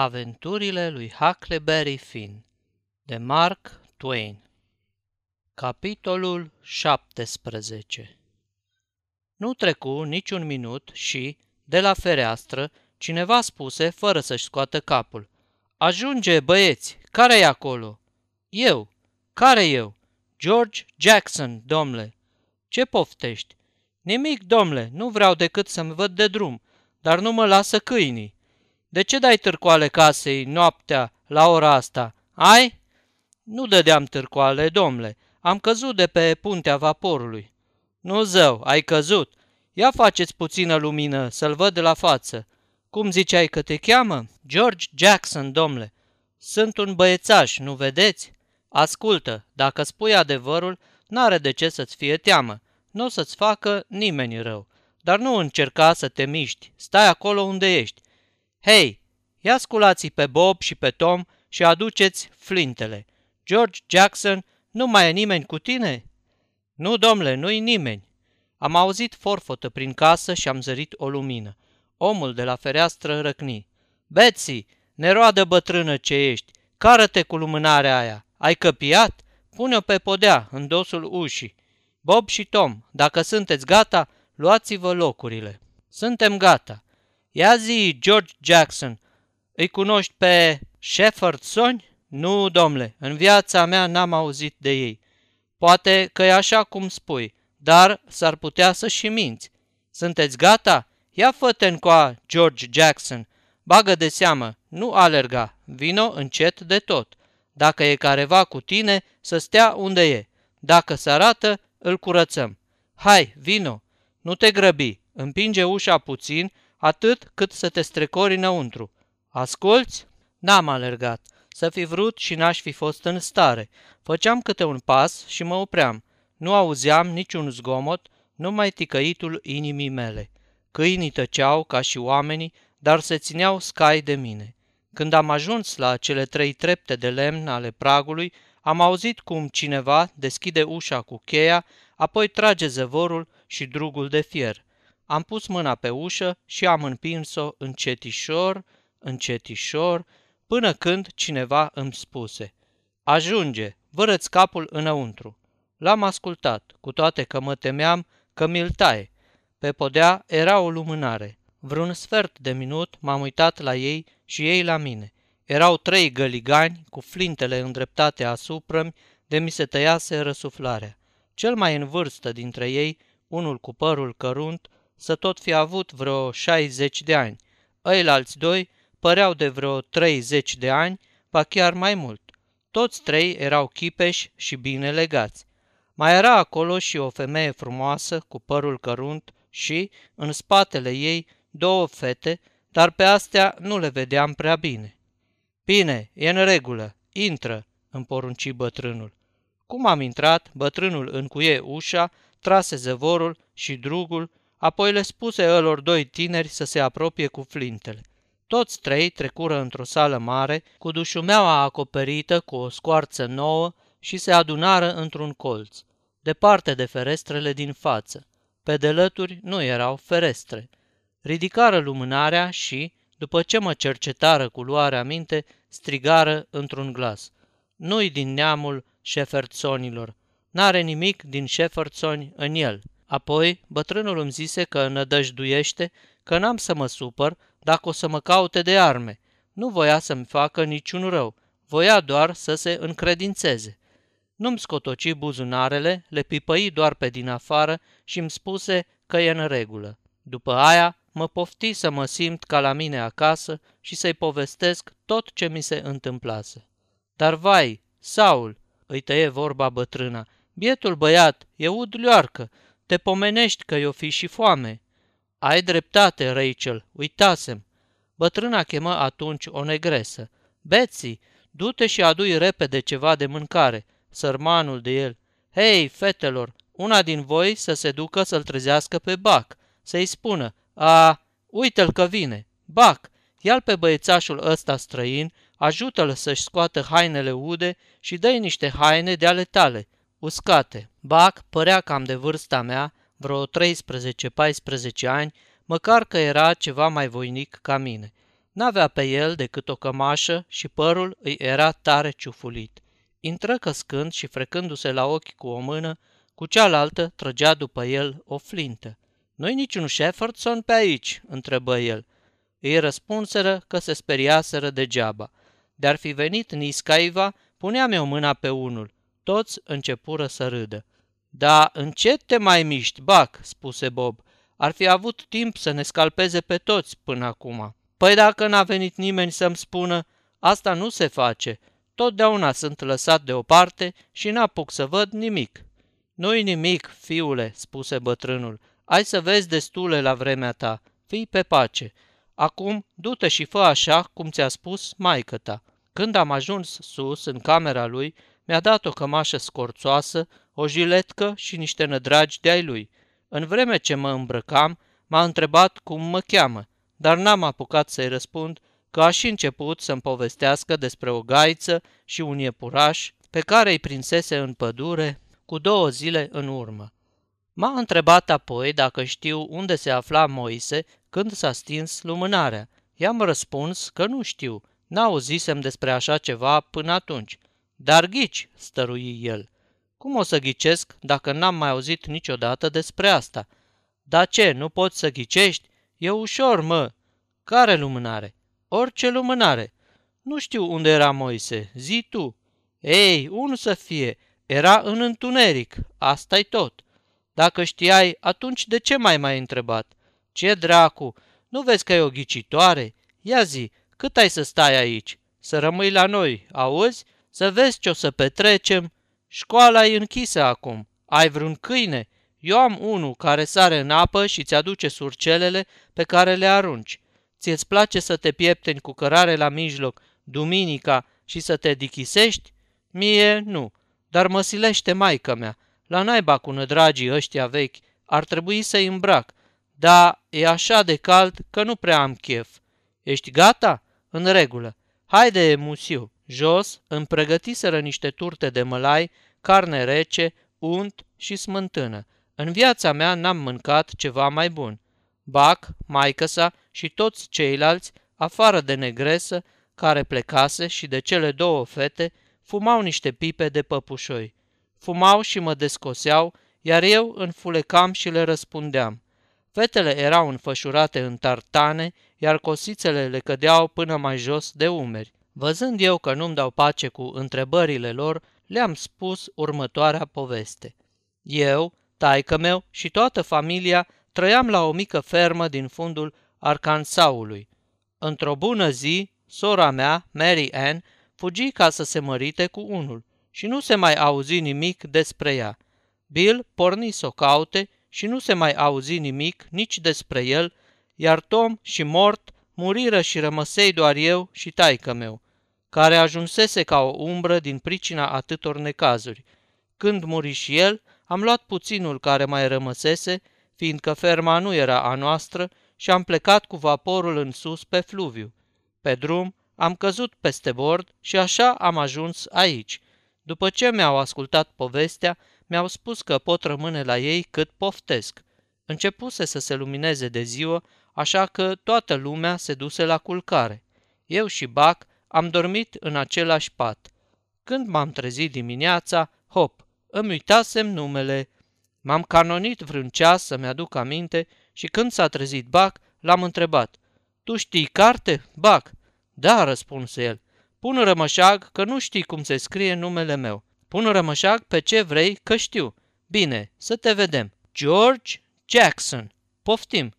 Aventurile lui Huckleberry Finn de Mark Twain Capitolul 17 Nu trecu niciun minut și, de la fereastră, cineva spuse, fără să-și scoată capul. Ajunge, băieți! care e acolo?" Eu." Care eu?" George Jackson, domnule." Ce poftești?" Nimic, domnule, nu vreau decât să-mi văd de drum, dar nu mă lasă câinii." De ce dai târcoale casei noaptea la ora asta? Ai? Nu dădeam târcoale, domnule. Am căzut de pe puntea vaporului. Nu zău, ai căzut. Ia faceți puțină lumină, să-l văd de la față. Cum ziceai că te cheamă? George Jackson, domnule. Sunt un băiețaș, nu vedeți? Ascultă, dacă spui adevărul, n-are de ce să-ți fie teamă. Nu o să-ți facă nimeni rău. Dar nu încerca să te miști. Stai acolo unde ești. Hei, ia sculați pe Bob și pe Tom și aduceți flintele. George Jackson, nu mai e nimeni cu tine? Nu, domnule, nu-i nimeni. Am auzit forfotă prin casă și am zărit o lumină. Omul de la fereastră răcni. Betsy, neroadă bătrână ce ești, cară-te cu lumânarea aia. Ai căpiat? Pune-o pe podea, în dosul ușii. Bob și Tom, dacă sunteți gata, luați-vă locurile. Suntem gata. Ia zi, George Jackson, îi cunoști pe Shepherdsoni? Nu, domnule, în viața mea n-am auzit de ei. Poate că e așa cum spui, dar s-ar putea să și minți. Sunteți gata? Ia fă coa, George Jackson. Bagă de seamă, nu alerga, vino încet de tot. Dacă e careva cu tine, să stea unde e. Dacă se arată, îl curățăm. Hai, vino! Nu te grăbi, împinge ușa puțin atât cât să te strecori înăuntru. Asculți? N-am alergat. Să fi vrut și n-aș fi fost în stare. Făceam câte un pas și mă opream. Nu auzeam niciun zgomot, numai ticăitul inimii mele. Câinii tăceau ca și oamenii, dar se țineau scai de mine. Când am ajuns la cele trei trepte de lemn ale pragului, am auzit cum cineva deschide ușa cu cheia, apoi trage zăvorul și drugul de fier. Am pus mâna pe ușă și am împins-o încetișor, încetișor, până când cineva îmi spuse Ajunge, vărăți capul înăuntru. L-am ascultat, cu toate că mă temeam că mi-l taie. Pe podea era o lumânare. Vreun sfert de minut m-am uitat la ei și ei la mine. Erau trei găligani cu flintele îndreptate asupra de mi se tăiase răsuflarea. Cel mai în vârstă dintre ei, unul cu părul cărunt, să tot fi avut vreo 60 de ani. Ăilalți doi păreau de vreo 30 de ani, pa chiar mai mult. Toți trei erau chipeși și bine legați. Mai era acolo și o femeie frumoasă cu părul cărunt și, în spatele ei, două fete, dar pe astea nu le vedeam prea bine. Bine, e în regulă, intră, îmi porunci bătrânul. Cum am intrat, bătrânul încuie ușa, trase zăvorul și drugul Apoi le spuse ălor doi tineri să se apropie cu flintele. Toți trei trecură într-o sală mare, cu dușumeaua acoperită cu o scoarță nouă și se adunară într-un colț, departe de ferestrele din față. Pe delături nu erau ferestre. Ridicară lumânarea și, după ce mă cercetară cu luarea minte, strigară într-un glas. Nu-i din neamul șeferțonilor, n-are nimic din șeferțoni în el. Apoi, bătrânul îmi zise că nădăjduiește că n-am să mă supăr dacă o să mă caute de arme. Nu voia să-mi facă niciun rău, voia doar să se încredințeze. Nu-mi scotoci buzunarele, le pipăi doar pe din afară și îmi spuse că e în regulă. După aia, mă pofti să mă simt ca la mine acasă și să-i povestesc tot ce mi se întâmplase. Dar vai, Saul, îi tăie vorba bătrâna, bietul băiat, e udlioarcă, te pomenești că i-o fi și foame. Ai dreptate, Rachel, uitasem. Bătrâna chemă atunci o negresă. Betsy, du-te și adui repede ceva de mâncare, sărmanul de el. Hei, fetelor, una din voi să se ducă să-l trezească pe Bac, să-i spună, a, uite-l că vine, Bac, ia pe băiețașul ăsta străin, ajută-l să-și scoată hainele ude și dă niște haine de ale tale, uscate. Bac părea cam de vârsta mea, vreo 13-14 ani, măcar că era ceva mai voinic ca mine. N-avea pe el decât o cămașă și părul îi era tare ciufulit. Intră căscând și frecându-se la ochi cu o mână, cu cealaltă trăgea după el o flintă. Nu-i niciun Shepardson pe aici?" întrebă el. Îi răspunseră că se speriaseră degeaba. De-ar fi venit Niscaiva, puneam eu mâna pe unul. Toți începură să râdă. Da, încet te mai miști, Bac, spuse Bob. Ar fi avut timp să ne scalpeze pe toți până acum. Păi dacă n-a venit nimeni să-mi spună, asta nu se face. Totdeauna sunt lăsat deoparte și n-apuc să văd nimic. Nu-i nimic, fiule, spuse bătrânul. Ai să vezi destule la vremea ta. Fii pe pace. Acum, du-te și fă așa cum ți-a spus maică ta. Când am ajuns sus, în camera lui, mi-a dat o cămașă scorțoasă, o jiletcă și niște nădragi de-ai lui. În vreme ce mă îmbrăcam, m-a întrebat cum mă cheamă, dar n-am apucat să-i răspund că a și început să-mi povestească despre o gaiță și un iepuraș pe care îi prinsese în pădure cu două zile în urmă. M-a întrebat apoi dacă știu unde se afla Moise când s-a stins lumânarea. I-am răspuns că nu știu, n-auzisem despre așa ceva până atunci. Dar ghici, stărui el. Cum o să ghicesc dacă n-am mai auzit niciodată despre asta? Da ce, nu poți să ghicești? E ușor, mă. Care lumânare? Orice lumânare. Nu știu unde era Moise, zi tu. Ei, unul să fie, era în întuneric, asta-i tot. Dacă știai, atunci de ce mai mai întrebat? Ce dracu, nu vezi că e o ghicitoare? Ia zi, cât ai să stai aici? Să rămâi la noi, auzi? Să vezi ce o să petrecem? Școala e închisă acum. Ai vreun câine? Eu am unul care sare în apă și ți aduce surcelele pe care le arunci. Ți-ți place să te piepteni cu cărare la mijloc, duminica, și să te dichisești? Mie nu, dar mă silește maică mea. La naiba cu nădragii ăștia vechi, ar trebui să-i îmbrac. Da, e așa de cald că nu prea am chef. Ești gata? În regulă. Haide, musiu. Jos îmi pregătiseră niște turte de mălai, carne rece, unt și smântână. În viața mea n-am mâncat ceva mai bun. Bac, maică și toți ceilalți, afară de negresă, care plecase și de cele două fete, fumau niște pipe de păpușoi. Fumau și mă descoseau, iar eu înfulecam și le răspundeam. Fetele erau înfășurate în tartane, iar cosițele le cădeau până mai jos de umeri. Văzând eu că nu-mi dau pace cu întrebările lor, le-am spus următoarea poveste. Eu, taică meu și toată familia trăiam la o mică fermă din fundul Arkansaului. Într-o bună zi, sora mea, Mary Ann, fugi ca să se mărite cu unul și nu se mai auzi nimic despre ea. Bill porni să o caute și nu se mai auzi nimic nici despre el, iar Tom și Mort muriră și rămăsei doar eu și taică meu care ajunsese ca o umbră din pricina atâtor necazuri. Când muri și el, am luat puținul care mai rămăsese, fiindcă ferma nu era a noastră, și am plecat cu vaporul în sus pe fluviu. Pe drum am căzut peste bord și așa am ajuns aici. După ce mi-au ascultat povestea, mi-au spus că pot rămâne la ei cât poftesc. Începuse să se lumineze de ziua, așa că toată lumea se duse la culcare. Eu și Bac am dormit în același pat. Când m-am trezit dimineața, hop, îmi uitasem numele. M-am canonit vreun ceas să-mi aduc aminte și când s-a trezit Bac, l-am întrebat. Tu știi carte, Bac? Da, răspunse el. Pun rămășag că nu știi cum se scrie numele meu. Pun rămășag pe ce vrei că știu. Bine, să te vedem. George Jackson. Poftim.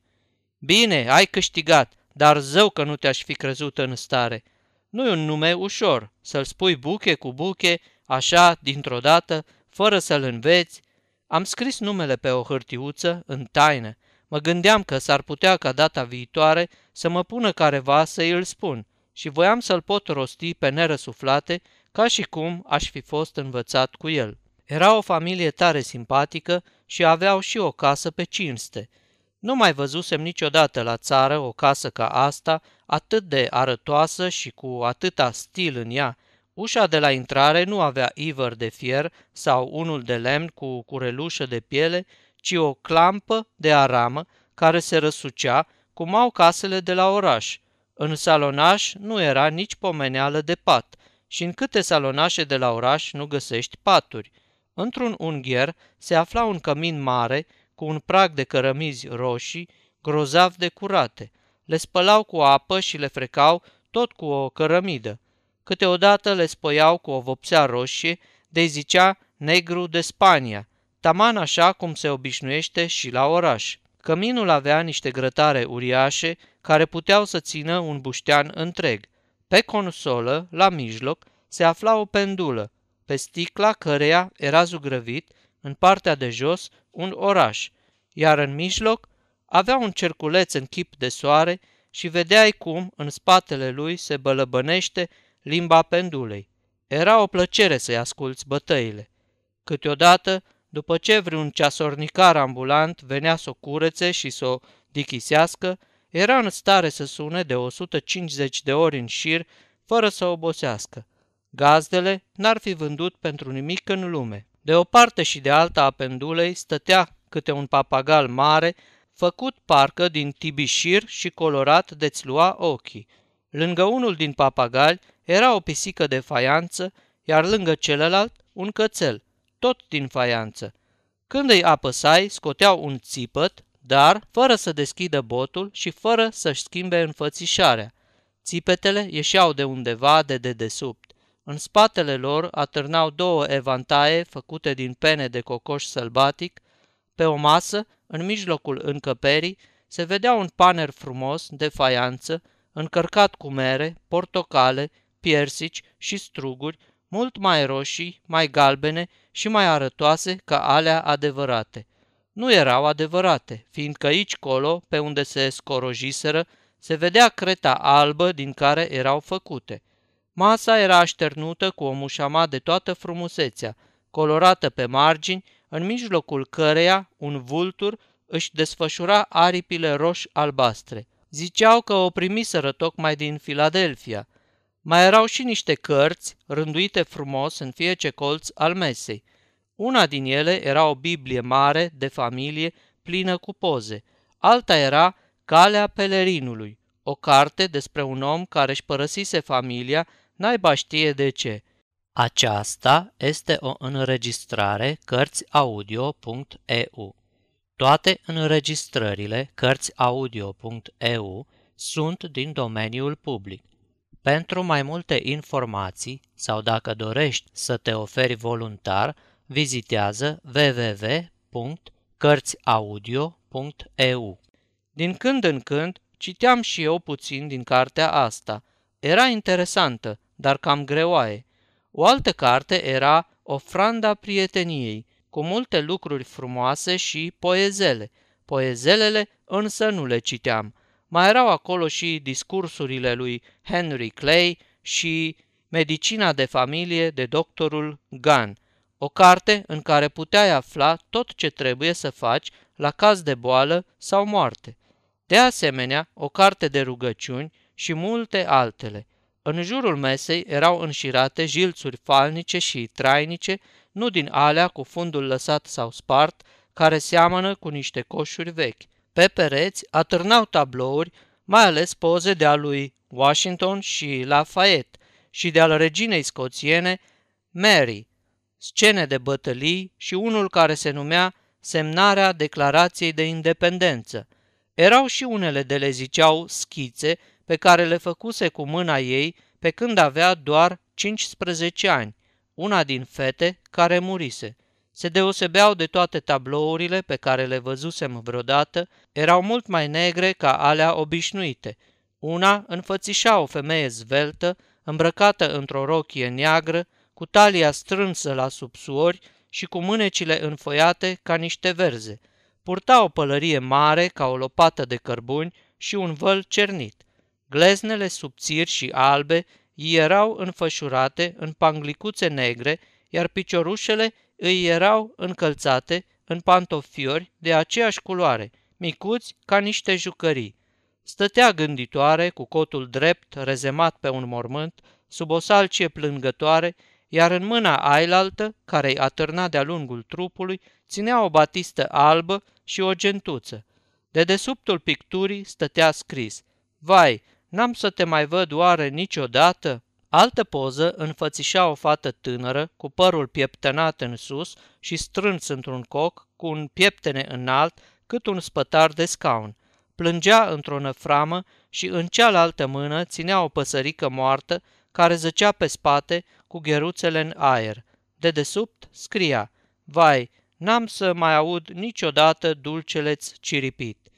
Bine, ai câștigat, dar zău că nu te-aș fi crezut în stare. Nu e un nume ușor, să-l spui buche cu buche, așa, dintr-o dată, fără să-l înveți. Am scris numele pe o hârtiuță, în taină. Mă gândeam că s-ar putea ca data viitoare să mă pună careva să îl spun și voiam să-l pot rosti pe nerăsuflate, ca și cum aș fi fost învățat cu el. Era o familie tare simpatică și aveau și o casă pe cinste – nu mai văzusem niciodată la țară o casă ca asta, atât de arătoasă și cu atâta stil în ea. Ușa de la intrare nu avea ivăr de fier sau unul de lemn cu curelușă de piele, ci o clampă de aramă care se răsucea, cum au casele de la oraș. În salonaș nu era nici pomeneală de pat și în câte salonașe de la oraș nu găsești paturi. Într-un ungher se afla un cămin mare cu un prag de cărămizi roșii, grozav de curate. Le spălau cu apă și le frecau tot cu o cărămidă. Câteodată le spăiau cu o vopsea roșie, de zicea negru de Spania, taman așa cum se obișnuiește și la oraș. Căminul avea niște grătare uriașe care puteau să țină un buștean întreg. Pe consolă, la mijloc, se afla o pendulă, pe sticla căreia era zugrăvit, în partea de jos, un oraș, iar în mijloc avea un cerculeț în chip de soare și vedeai cum, în spatele lui, se bălăbănește limba pendulei. Era o plăcere să-i asculți bătăile. Câteodată, după ce vreun ceasornicar ambulant venea să o curețe și să o dichisească, era în stare să sune de 150 de ori în șir, fără să obosească. Gazdele n-ar fi vândut pentru nimic în lume. De o parte și de alta a pendulei stătea câte un papagal mare, făcut parcă din tibișir și colorat de-ți lua ochii. Lângă unul din papagali era o pisică de faianță, iar lângă celălalt un cățel, tot din faianță. Când îi apăsai, scoteau un țipăt, dar fără să deschidă botul și fără să-și schimbe înfățișarea. Țipetele ieșeau de undeva de dedesubt. În spatele lor atârnau două evantaie făcute din pene de cocoș sălbatic. Pe o masă, în mijlocul încăperii, se vedea un paner frumos de faianță, încărcat cu mere, portocale, piersici și struguri, mult mai roșii, mai galbene și mai arătoase ca alea adevărate. Nu erau adevărate, fiindcă aici colo, pe unde se scorojiseră, se vedea creta albă din care erau făcute. Masa era așternută cu o mușama de toată frumusețea, colorată pe margini, în mijlocul căreia un vultur își desfășura aripile roși-albastre. Ziceau că o primiseră tocmai din Filadelfia. Mai erau și niște cărți, rânduite frumos în fiecare colț al mesei. Una din ele era o Biblie mare, de familie, plină cu poze. Alta era Calea Pelerinului, o carte despre un om care își părăsise familia, naiba știe de ce. Aceasta este o înregistrare Cărțiaudio.eu. Toate înregistrările Cărțiaudio.eu sunt din domeniul public. Pentru mai multe informații sau dacă dorești să te oferi voluntar, vizitează www.cărțiaudio.eu. Din când în când citeam și eu puțin din cartea asta. Era interesantă, dar cam greoaie. O altă carte era Ofranda prieteniei, cu multe lucruri frumoase și poezele. Poezelele însă nu le citeam. Mai erau acolo și discursurile lui Henry Clay și Medicina de familie de doctorul Gunn, o carte în care puteai afla tot ce trebuie să faci la caz de boală sau moarte. De asemenea, o carte de rugăciuni și multe altele. În jurul mesei erau înșirate jilțuri falnice și trainice, nu din alea cu fundul lăsat sau spart, care seamănă cu niște coșuri vechi. Pe pereți atârnau tablouri, mai ales poze de-a lui Washington și Lafayette și de-al reginei scoțiene Mary, scene de bătălii și unul care se numea Semnarea Declarației de Independență. Erau și unele de le ziceau schițe pe care le făcuse cu mâna ei pe când avea doar 15 ani, una din fete care murise. Se deosebeau de toate tablourile pe care le văzusem vreodată, erau mult mai negre ca alea obișnuite. Una înfățișa o femeie zveltă, îmbrăcată într-o rochie neagră, cu talia strânsă la subsuori și cu mânecile înfoiate ca niște verze. Purta o pălărie mare ca o lopată de cărbuni și un văl cernit. Gleznele subțiri și albe îi erau înfășurate în panglicuțe negre, iar piciorușele îi erau încălțate în pantofiori de aceeași culoare, micuți ca niște jucării. Stătea gânditoare, cu cotul drept, rezemat pe un mormânt, sub o salcie plângătoare, iar în mâna ailaltă, care îi atârna de-a lungul trupului, ținea o batistă albă și o gentuță. De desubtul picturii stătea scris, Vai, n-am să te mai văd oare niciodată? Altă poză înfățișa o fată tânără, cu părul pieptănat în sus și strâns într-un coc, cu un pieptene înalt, cât un spătar de scaun. Plângea într-o năframă și în cealaltă mână ținea o păsărică moartă care zăcea pe spate cu gheruțele în aer. De desubt scria, Vai, n-am să mai aud niciodată dulceleț ciripit.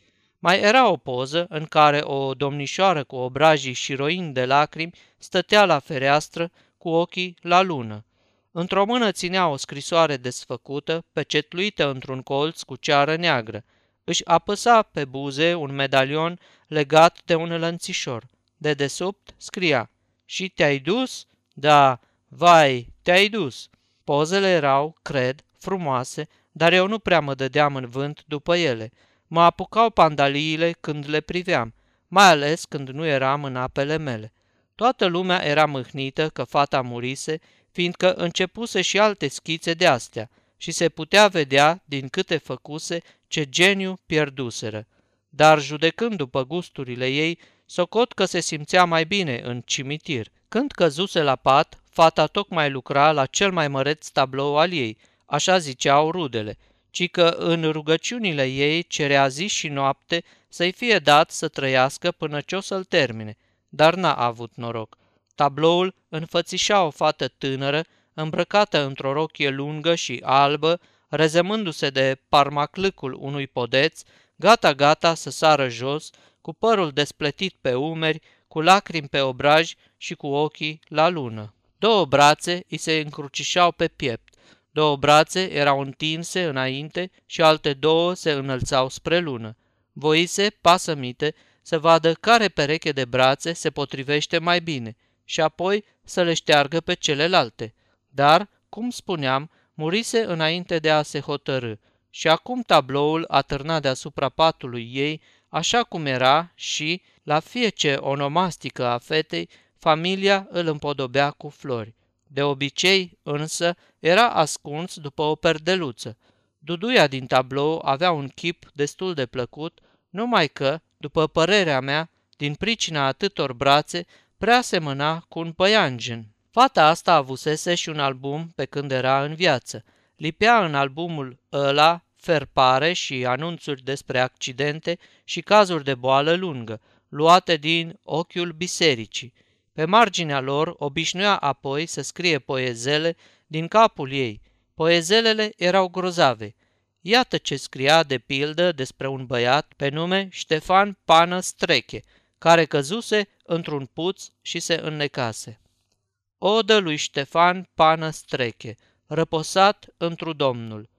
Mai era o poză în care o domnișoară cu obrajii și roini de lacrimi stătea la fereastră cu ochii la lună. Într-o mână ținea o scrisoare desfăcută, pecetluită într-un colț cu ceară neagră. Își apăsa pe buze un medalion legat de un lănțișor. De desubt scria, Și te-ai dus? Da, vai, te-ai dus. Pozele erau, cred, frumoase, dar eu nu prea mă dădeam în vânt după ele. Mă apucau pandaliile când le priveam, mai ales când nu eram în apele mele. Toată lumea era mâhnită că fata murise, fiindcă începuse și alte schițe de astea și se putea vedea, din câte făcuse, ce geniu pierduseră. Dar judecând după gusturile ei, socot că se simțea mai bine în cimitir. Când căzuse la pat, fata tocmai lucra la cel mai măreț tablou al ei, așa ziceau rudele, ci că în rugăciunile ei cerea zi și noapte să-i fie dat să trăiască până ce o să-l termine, dar n-a avut noroc. Tabloul înfățișa o fată tânără, îmbrăcată într-o rochie lungă și albă, rezemându-se de parmaclâcul unui podeț, gata-gata să sară jos, cu părul despletit pe umeri, cu lacrimi pe obraj și cu ochii la lună. Două brațe îi se încrucișau pe piept, două brațe erau întinse înainte și alte două se înălțau spre lună. Voise, pasămite, să vadă care pereche de brațe se potrivește mai bine și apoi să le șteargă pe celelalte. Dar, cum spuneam, murise înainte de a se hotărâ și acum tabloul atârna deasupra patului ei, așa cum era și, la fiece onomastică a fetei, familia îl împodobea cu flori. De obicei, însă, era ascuns după o perdeluță. Duduia din tablou avea un chip destul de plăcut, numai că, după părerea mea, din pricina atâtor brațe, prea semăna cu un păianjen. Fata asta avusese și un album pe când era în viață. Lipea în albumul ăla ferpare și anunțuri despre accidente și cazuri de boală lungă, luate din ochiul bisericii. Pe marginea lor obișnuia apoi să scrie poezele din capul ei. Poezelele erau grozave. Iată ce scria de pildă despre un băiat pe nume Ștefan Pană Streche, care căzuse într-un puț și se înnecase. Odă lui Ștefan Pană Streche, răposat întru Domnul.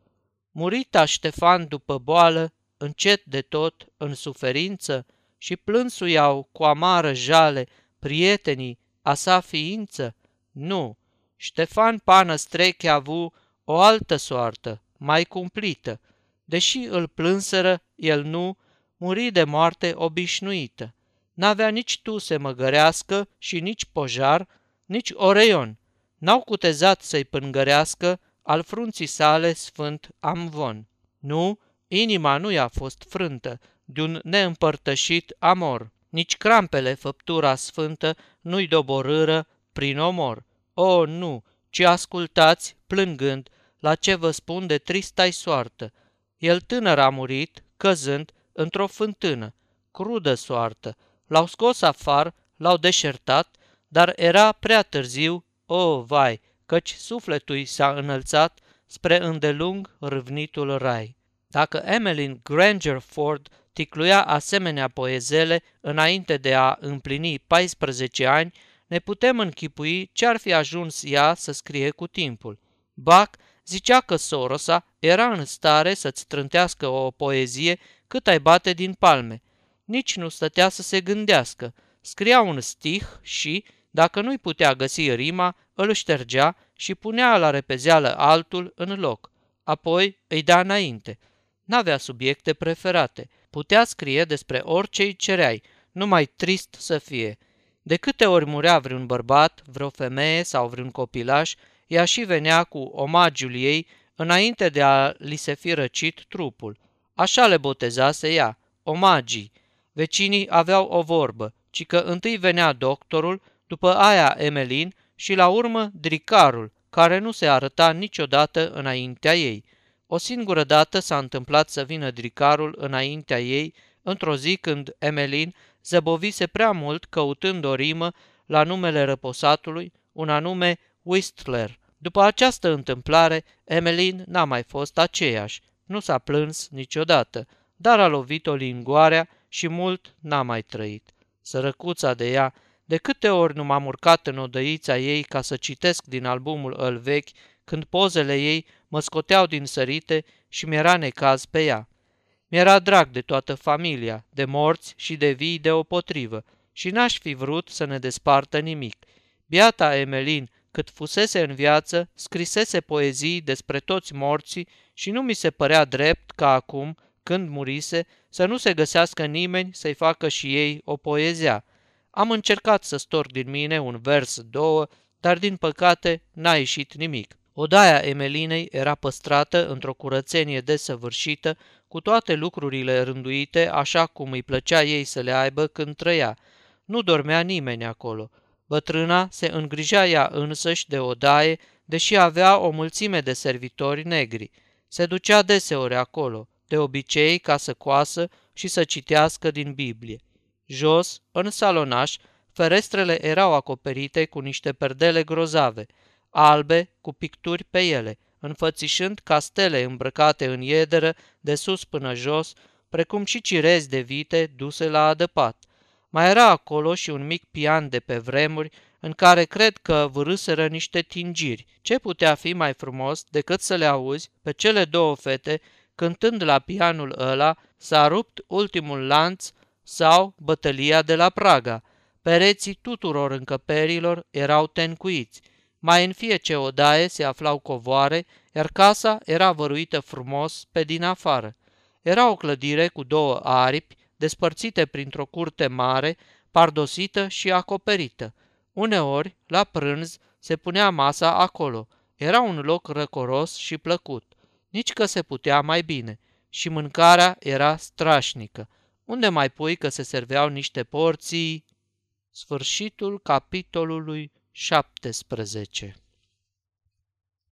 Murita Ștefan după boală, încet de tot, în suferință, și plânsuiau cu amară jale prietenii, a sa ființă? Nu. Ștefan Pană Streche a avut o altă soartă, mai cumplită. Deși îl plânseră, el nu, muri de moarte obișnuită. N-avea nici tu se măgărească și nici pojar, nici oreion. N-au cutezat să-i pângărească al frunții sale sfânt Amvon. Nu, inima nu i-a fost frântă de un neîmpărtășit amor. Nici crampele făptura sfântă nu-i doborâră prin omor. O, nu, ci ascultați, plângând, la ce vă spun de tristai soartă. El tânăr a murit, căzând, într-o fântână. Crudă soartă. L-au scos afar, l-au deșertat, dar era prea târziu, o, vai, căci sufletul s-a înălțat spre îndelung râvnitul rai. Dacă Emmeline Granger Ford ticluia asemenea poezele înainte de a împlini 14 ani, ne putem închipui ce ar fi ajuns ea să scrie cu timpul. Bach zicea că Sorosa era în stare să-ți trântească o poezie cât ai bate din palme. Nici nu stătea să se gândească. Scria un stih și, dacă nu-i putea găsi rima, îl ștergea și punea la repezeală altul în loc. Apoi îi da înainte. N-avea subiecte preferate – Putea scrie despre orice îi cereai, numai trist să fie. De câte ori murea vreun bărbat, vreo femeie sau vreun copilaș, ea și venea cu omagiul ei înainte de a li se fi răcit trupul. Așa le botezase ea, omagii. Vecinii aveau o vorbă, ci că întâi venea doctorul, după aia Emelin și la urmă dricarul, care nu se arăta niciodată înaintea ei. O singură dată s-a întâmplat să vină dricarul înaintea ei, într-o zi când Emelin zăbovise prea mult căutând o rimă la numele răposatului, un anume Whistler. După această întâmplare, Emelin n-a mai fost aceeași, nu s-a plâns niciodată, dar a lovit-o lingoarea și mult n-a mai trăit. Sărăcuța de ea, de câte ori nu m-am urcat în odăița ei ca să citesc din albumul îl vechi, când pozele ei mă scoteau din sărite și mi-era necaz pe ea. Mi-era drag de toată familia, de morți și de vii deopotrivă, și n-aș fi vrut să ne despartă nimic. Biata Emelin, cât fusese în viață, scrisese poezii despre toți morții și nu mi se părea drept ca acum, când murise, să nu se găsească nimeni să-i facă și ei o poezia. Am încercat să storc din mine un vers, două, dar din păcate n-a ieșit nimic. Odaia Emelinei era păstrată într-o curățenie desăvârșită, cu toate lucrurile rânduite așa cum îi plăcea ei să le aibă când trăia. Nu dormea nimeni acolo. Bătrâna se îngrija ea însăși de odaie, deși avea o mulțime de servitori negri. Se ducea deseori acolo, de obicei ca să coasă și să citească din Biblie. Jos, în salonaș, ferestrele erau acoperite cu niște perdele grozave, albe, cu picturi pe ele, înfățișând castele îmbrăcate în iederă de sus până jos, precum și cirezi de vite duse la adăpat. Mai era acolo și un mic pian de pe vremuri, în care cred că vârâseră niște tingiri. Ce putea fi mai frumos decât să le auzi pe cele două fete cântând la pianul ăla S-a rupt ultimul lanț sau Bătălia de la Praga. Pereții tuturor încăperilor erau tencuiți. Mai în fie ce odaie se aflau covoare, iar casa era văruită frumos pe din afară. Era o clădire cu două aripi, despărțite printr-o curte mare, pardosită și acoperită. Uneori, la prânz, se punea masa acolo. Era un loc răcoros și plăcut. Nici că se putea mai bine. Și mâncarea era strașnică. Unde mai pui că se serveau niște porții? Sfârșitul capitolului 17